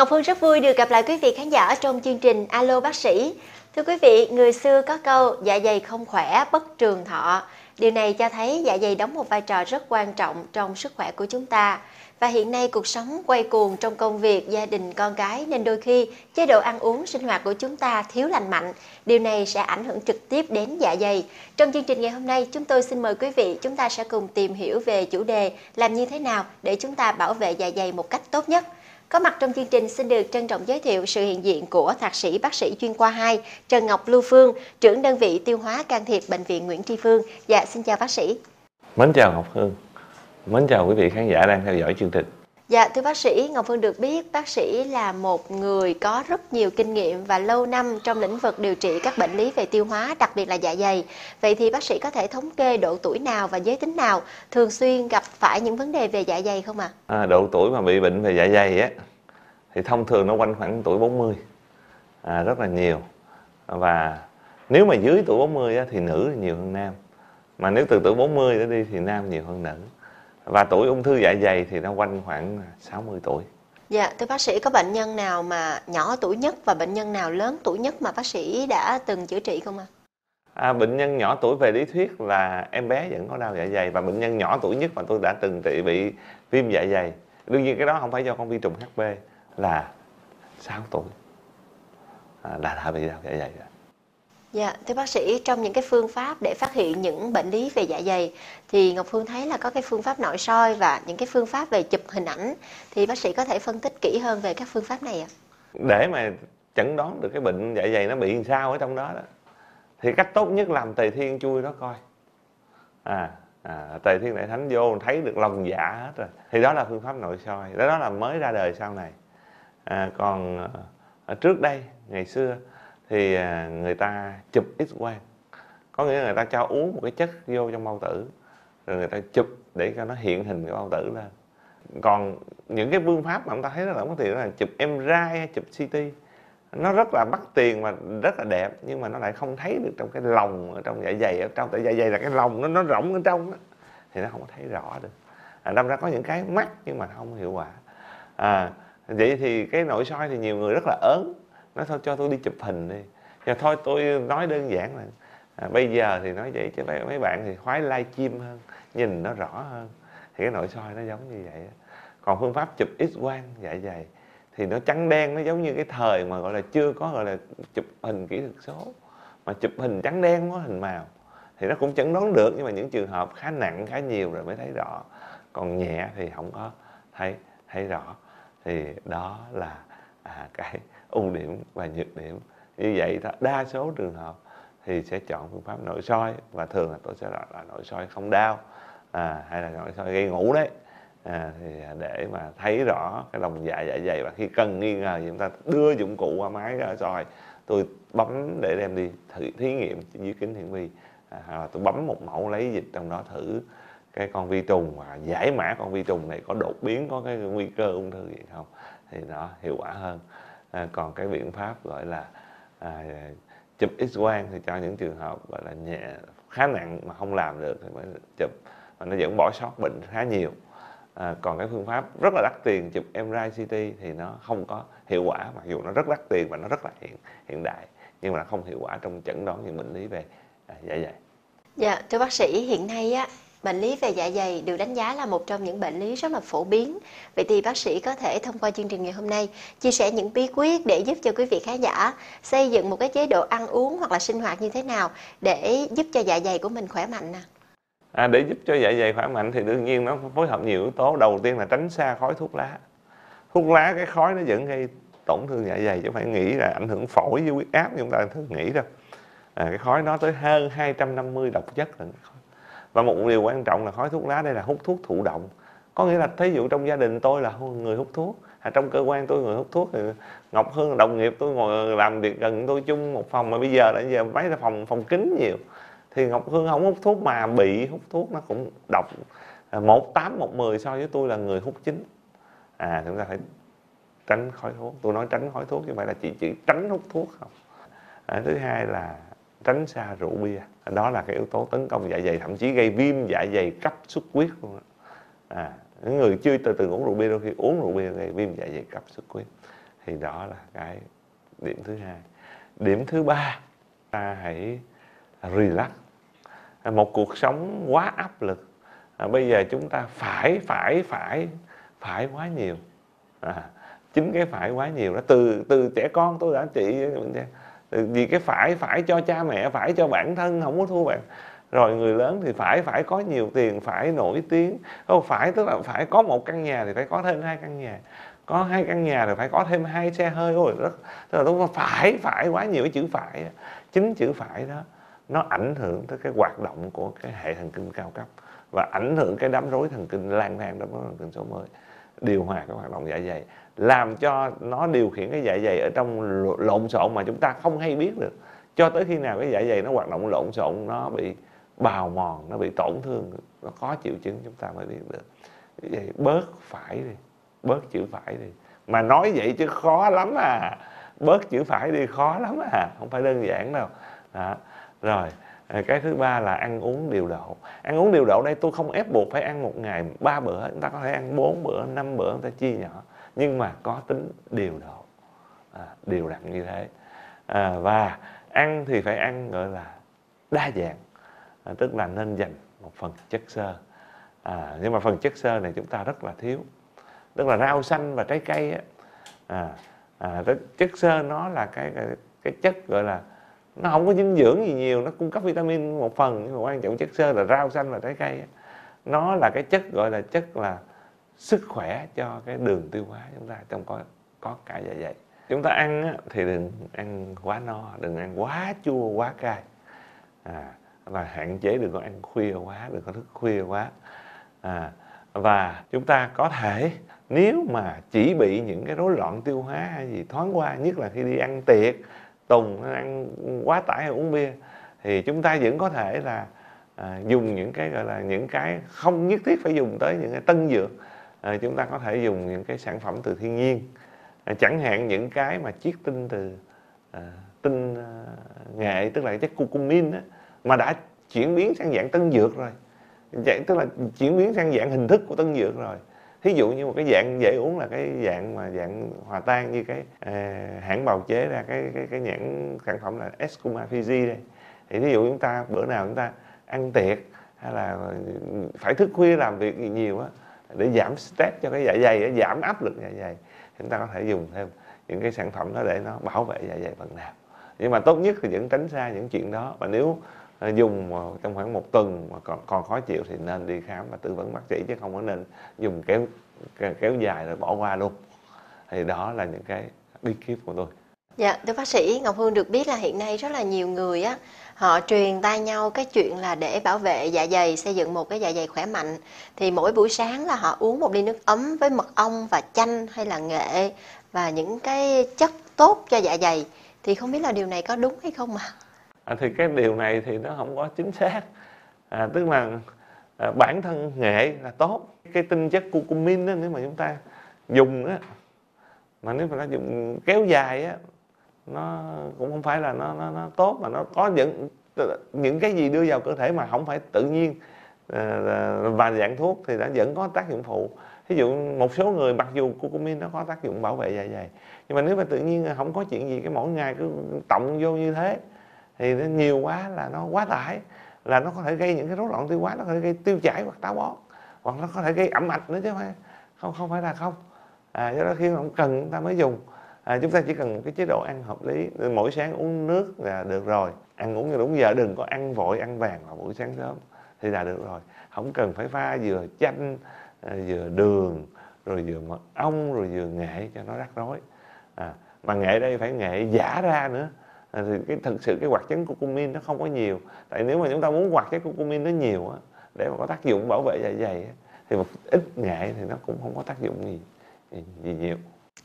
Ngọc Phương rất vui được gặp lại quý vị khán giả trong chương trình Alo bác sĩ. Thưa quý vị, người xưa có câu dạ dày không khỏe bất trường thọ. Điều này cho thấy dạ dày đóng một vai trò rất quan trọng trong sức khỏe của chúng ta. Và hiện nay cuộc sống quay cuồng trong công việc, gia đình, con cái nên đôi khi chế độ ăn uống, sinh hoạt của chúng ta thiếu lành mạnh. Điều này sẽ ảnh hưởng trực tiếp đến dạ dày. Trong chương trình ngày hôm nay, chúng tôi xin mời quý vị chúng ta sẽ cùng tìm hiểu về chủ đề làm như thế nào để chúng ta bảo vệ dạ dày một cách tốt nhất. Có mặt trong chương trình xin được trân trọng giới thiệu sự hiện diện của Thạc sĩ bác sĩ chuyên khoa 2 Trần Ngọc Lưu Phương, trưởng đơn vị tiêu hóa can thiệp Bệnh viện Nguyễn Tri Phương. Dạ, xin chào bác sĩ. Mến chào Ngọc Hương. Mến chào quý vị khán giả đang theo dõi chương trình. Dạ thưa bác sĩ, Ngọc Phương được biết bác sĩ là một người có rất nhiều kinh nghiệm và lâu năm trong lĩnh vực điều trị các bệnh lý về tiêu hóa, đặc biệt là dạ dày. Vậy thì bác sĩ có thể thống kê độ tuổi nào và giới tính nào thường xuyên gặp phải những vấn đề về dạ dày không ạ? À? À, độ tuổi mà bị bệnh về dạ dày á thì thông thường nó quanh khoảng tuổi 40. À, rất là nhiều. Và nếu mà dưới tuổi 40 á, thì nữ nhiều hơn nam. Mà nếu từ tuổi 40 đến đi thì nam nhiều hơn nữ và tuổi ung thư dạ dày thì nó quanh khoảng 60 tuổi. Dạ, thưa bác sĩ có bệnh nhân nào mà nhỏ tuổi nhất và bệnh nhân nào lớn tuổi nhất mà bác sĩ đã từng chữa trị không ạ? À? À, bệnh nhân nhỏ tuổi về lý thuyết là em bé vẫn có đau dạ dày và bệnh nhân nhỏ tuổi nhất mà tôi đã từng trị bị viêm dạ dày đương nhiên cái đó không phải do con vi trùng HB là 6 tuổi à, là đã bị đau dạ dày rồi. Dạ, thưa bác sĩ, trong những cái phương pháp để phát hiện những bệnh lý về dạ dày thì Ngọc Phương thấy là có cái phương pháp nội soi và những cái phương pháp về chụp hình ảnh thì bác sĩ có thể phân tích kỹ hơn về các phương pháp này ạ? Để mà chẩn đoán được cái bệnh dạ dày nó bị làm sao ở trong đó đó thì cách tốt nhất làm tề thiên chui đó coi. À, à tề thiên đại thánh vô thấy được lòng dạ hết rồi. Thì đó là phương pháp nội soi, đó, đó là mới ra đời sau này. À, còn ờ, ở trước đây ngày xưa thì à, người ta chụp x quang có nghĩa là người ta cho uống một cái chất vô trong bao tử rồi người ta chụp để cho nó hiện hình cái bao tử lên. Còn những cái phương pháp mà chúng ta thấy rất là mất tiền là chụp MRI chụp CT nó rất là mắc tiền và rất là đẹp nhưng mà nó lại không thấy được trong cái lòng ở trong dạ dày ở trong tại dạ dày là cái lòng nó nó rỗng ở trong đó, thì nó không có thấy rõ được. À, đâm ra có những cái mắc nhưng mà không hiệu quả. À, vậy thì cái nội soi thì nhiều người rất là ớn. Nói thôi cho tôi đi chụp hình đi. Và thôi tôi nói đơn giản là à, bây giờ thì nói vậy chứ mấy bạn thì khoái live stream hơn nhìn nó rõ hơn. Thì cái nội soi nó giống như vậy còn phương pháp chụp x quang dạ dày thì nó trắng đen nó giống như cái thời mà gọi là chưa có gọi là chụp hình kỹ thuật số. Mà chụp hình trắng đen không có hình màu thì nó cũng chẩn đoán được nhưng mà những trường hợp khá nặng khá nhiều rồi mới thấy rõ. Còn nhẹ thì không có thấy thấy rõ thì đó là à, cái ưu điểm và nhược điểm. Như vậy đa số trường hợp thì sẽ chọn phương pháp nội soi và thường là tôi sẽ gọi là nội soi không đau à, hay là nội soi gây ngủ đấy. À, thì để mà thấy rõ cái lòng dạ dạ dày và khi cần nghi ngờ thì chúng ta đưa dụng cụ qua máy ra soi. Tôi bấm để đem đi thử thí nghiệm dưới kính hiển vi à, tôi bấm một mẫu lấy dịch trong đó thử cái con vi trùng và giải mã con vi trùng này có đột biến có cái nguy cơ ung thư gì không thì nó hiệu quả hơn. À, còn cái biện pháp gọi là à, chụp x quang thì cho những trường hợp gọi là nhẹ khá nặng mà không làm được thì mới chụp. Và nó vẫn bỏ sót bệnh khá nhiều. À, còn cái phương pháp rất là đắt tiền chụp MRI CT thì nó không có hiệu quả mặc dù nó rất đắt tiền và nó rất là hiện hiện đại nhưng mà nó không hiệu quả trong chẩn đoán những bệnh lý về à, dạ dày. Dạ thưa bác sĩ hiện nay á Bệnh lý về dạ dày được đánh giá là một trong những bệnh lý rất là phổ biến. Vậy thì bác sĩ có thể thông qua chương trình ngày hôm nay chia sẻ những bí quyết để giúp cho quý vị khán giả xây dựng một cái chế độ ăn uống hoặc là sinh hoạt như thế nào để giúp cho dạ dày của mình khỏe mạnh nè. À, để giúp cho dạ dày khỏe mạnh thì đương nhiên nó phối hợp nhiều yếu tố. Đầu tiên là tránh xa khói thuốc lá. Thuốc lá cái khói nó vẫn gây tổn thương dạ dày chứ phải nghĩ là ảnh hưởng phổi với huyết áp như chúng ta thường nghĩ đâu. À, cái khói nó tới hơn 250 độc chất là khói và một điều quan trọng là khói thuốc lá đây là hút thuốc thụ động. Có nghĩa là thí dụ trong gia đình tôi là người hút thuốc hay trong cơ quan tôi người hút thuốc thì ngọc hương đồng nghiệp tôi ngồi làm việc gần tôi chung một phòng mà bây giờ là giờ mấy là phòng phòng kính nhiều. Thì ngọc hương không hút thuốc mà bị hút thuốc nó cũng độc. À, một tám một mười so với tôi là người hút chính à chúng ta phải tránh khói thuốc. Tôi nói tránh khói thuốc chứ không phải là chỉ chỉ tránh hút thuốc không. À, thứ hai là tránh xa rượu bia. Đó là cái yếu tố tấn công dạ dày thậm chí gây viêm dạ dày cấp xuất huyết luôn đó. à những người chưa từ từ uống rượu bia đôi khi uống rượu bia gây viêm dạ dày cấp xuất huyết. Thì đó là cái điểm thứ hai. Điểm thứ ba ta hãy relax. À, một cuộc sống quá áp lực. À, bây giờ chúng ta phải phải phải phải quá nhiều. À, chính cái phải quá nhiều đó từ từ trẻ con tôi đã trị Ừ, vì cái phải phải cho cha mẹ, phải cho bản thân, không có thua bạn. Rồi người lớn thì phải phải có nhiều tiền, phải nổi tiếng. Không, phải, tức là phải có một căn nhà thì phải có thêm hai căn nhà. Có hai căn nhà thì phải có thêm hai xe hơi. Rồi rất, tức là đúng phải phải quá nhiều cái chữ phải chính chữ phải đó, nó ảnh hưởng tới cái hoạt động của cái hệ thần kinh cao cấp và ảnh hưởng cái đám rối thần kinh lang thang, đám rối thần kinh số mới. Điều hòa cái hoạt động dạ dày làm cho nó điều khiển cái dạ dày ở trong lộn xộn mà chúng ta không hay biết được. Cho tới khi nào cái dạ dày nó hoạt động lộn xộn, nó bị bào mòn, nó bị tổn thương, nó có triệu chứng chúng ta mới biết được. Vậy bớt phải đi, bớt chữ phải đi. Mà nói vậy chứ khó lắm à. Bớt chữ phải đi khó lắm à. Không phải đơn giản đâu. Đó. rồi à, cái thứ ba là ăn uống điều độ. Ăn uống điều độ đây tôi không ép buộc phải ăn một ngày ba bữa. Chúng ta có thể ăn bốn bữa, năm bữa chúng ta chia nhỏ nhưng mà có tính điều độ. À, điều đặn như thế. À, và ăn thì phải ăn gọi là đa dạng. À, tức là nên dành một phần chất xơ. À, nhưng mà phần chất xơ này chúng ta rất là thiếu. Tức là rau xanh và trái cây á, à, à, chất xơ nó là cái, cái cái chất gọi là nó không có dinh dưỡng gì nhiều nó cung cấp vitamin một phần nhưng mà quan trọng chất xơ là rau xanh và trái cây á. nó là cái chất gọi là chất là sức khỏe cho cái đường tiêu hóa chúng ta trong có có cả dạ dày. Chúng ta ăn thì đừng ăn quá no đừng ăn quá chua quá cay. À, và hạn chế đừng có ăn khuya quá đừng có thức khuya quá. À, và chúng ta có thể nếu mà chỉ bị những cái rối loạn tiêu hóa hay gì thoáng qua nhất là khi đi ăn tiệc tùng ăn quá tải hay uống bia thì chúng ta vẫn có thể là à, dùng những cái gọi là những cái không nhất thiết phải dùng tới những cái tân dược à, chúng ta có thể dùng những cái sản phẩm từ thiên nhiên. À, chẳng hạn những cái mà chiết tinh từ à, tinh à, nghệ tức là chất cucumin đó, mà đã chuyển biến sang dạng tân dược rồi. Vậy tức là chuyển biến sang dạng hình thức của tân dược rồi. Thí dụ như một cái dạng dễ uống là cái dạng mà dạng hòa tan như cái à, hãng bào chế ra cái cái cái nhãn sản phẩm là Escuma Fiji đây. Thì thí dụ chúng ta bữa nào chúng ta ăn tiệc hay là phải thức khuya làm việc gì nhiều á để giảm stress cho cái dạ dày giảm áp lực dạ dày chúng ta có thể dùng thêm những cái sản phẩm đó để nó bảo vệ dạ dày phần nào. Nhưng mà tốt nhất thì vẫn tránh xa những chuyện đó, và nếu ờ, dùng trong khoảng một tuần mà còn còn khó chịu thì nên đi khám và tư vấn bác sĩ, chứ không có nên dùng kéo kéo dài rồi bỏ qua luôn. Thì đó là những cái bí kíp của tôi. Dạ, thưa bác sĩ, Ngọc Hương được biết là hiện nay rất là nhiều người á, họ truyền tay nhau cái chuyện là để bảo vệ dạ dày, xây dựng một cái dạ dày khỏe mạnh. Thì mỗi buổi sáng là họ uống một ly nước ấm với mật ong và chanh hay là nghệ và những cái chất tốt cho dạ dày. Thì không biết là điều này có đúng hay không mà? à, thì cái điều này thì nó không có chính xác à, tức là à, bản thân nghệ là tốt cái tinh chất curcumin đó, nếu mà chúng ta dùng á mà nếu mà ta dùng kéo dài á nó cũng không phải là nó nó, nó tốt mà nó có những những cái gì đưa vào cơ thể mà không phải tự nhiên à, và dạng thuốc thì đã vẫn có tác dụng phụ. Ví dụ một số người mặc dù curcumin nó có tác dụng bảo vệ dạ dày nhưng mà nếu mà tự nhiên không có chuyện gì cái mỗi ngày cứ tổng vô như thế thì nó nhiều quá là nó quá tải là nó có thể gây những cái rối loạn tiêu hóa nó có thể gây tiêu chảy hoặc táo bón hoặc nó có thể gây ẩm ạch nữa chứ không phải không không phải là không. À, do đó khi mà cần chúng ta mới dùng à, chúng ta chỉ cần một cái chế độ ăn hợp lý. Mỗi sáng uống nước là được rồi. Ăn uống đúng giờ đừng có ăn vội ăn vàng vào buổi sáng sớm thì là được rồi. Không cần phải pha vừa chanh à, vừa đường rồi vừa mật ong rồi vừa nghệ cho nó rắc rối. À, mà nghệ đây phải nghệ giả ra nữa. À, thì cái thực sự cái hoạt chất curcumin nó không có nhiều. Tại nếu mà chúng ta muốn hoạt chất curcumin nó nhiều á để mà có tác dụng bảo vệ dạ dày á, thì một ít nghệ thì nó cũng không có tác dụng gì gì, gì nhiều.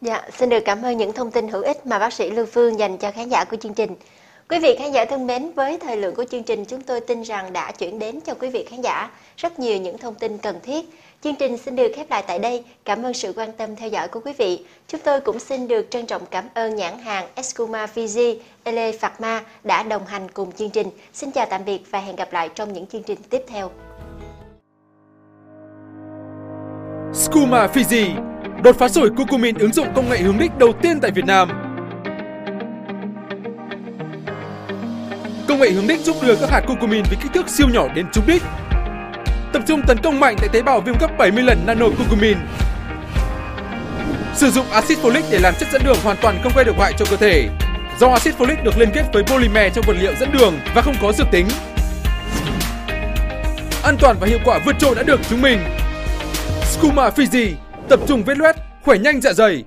Dạ, xin được cảm ơn những thông tin hữu ích mà bác sĩ Lưu Phương dành cho khán giả của chương trình. Quý vị khán giả thân mến, với thời lượng của chương trình chúng tôi tin rằng đã chuyển đến cho quý vị khán giả rất nhiều những thông tin cần thiết. Chương trình xin được khép lại tại đây. Cảm ơn sự quan tâm theo dõi của quý vị. Chúng tôi cũng xin được trân trọng cảm ơn nhãn hàng Escuma Fiji, Ele Pharma đã đồng hành cùng chương trình. Xin chào tạm biệt và hẹn gặp lại trong những chương trình tiếp theo. Skuma Fiji Đột phá sổi curcumin ứng dụng công nghệ hướng đích đầu tiên tại Việt Nam. Công nghệ hướng đích giúp đưa các hạt curcumin với kích thước siêu nhỏ đến trúng đích. Tập trung tấn công mạnh tại tế bào viêm gấp 70 lần nano curcumin. Sử dụng axit folic để làm chất dẫn đường hoàn toàn không gây độc hại cho cơ thể. Do axit folic được liên kết với polymer trong vật liệu dẫn đường và không có dược tính. An toàn và hiệu quả vượt trội đã được chứng minh. Scuma Fiji tập trung vết loét, khỏe nhanh dạ dày,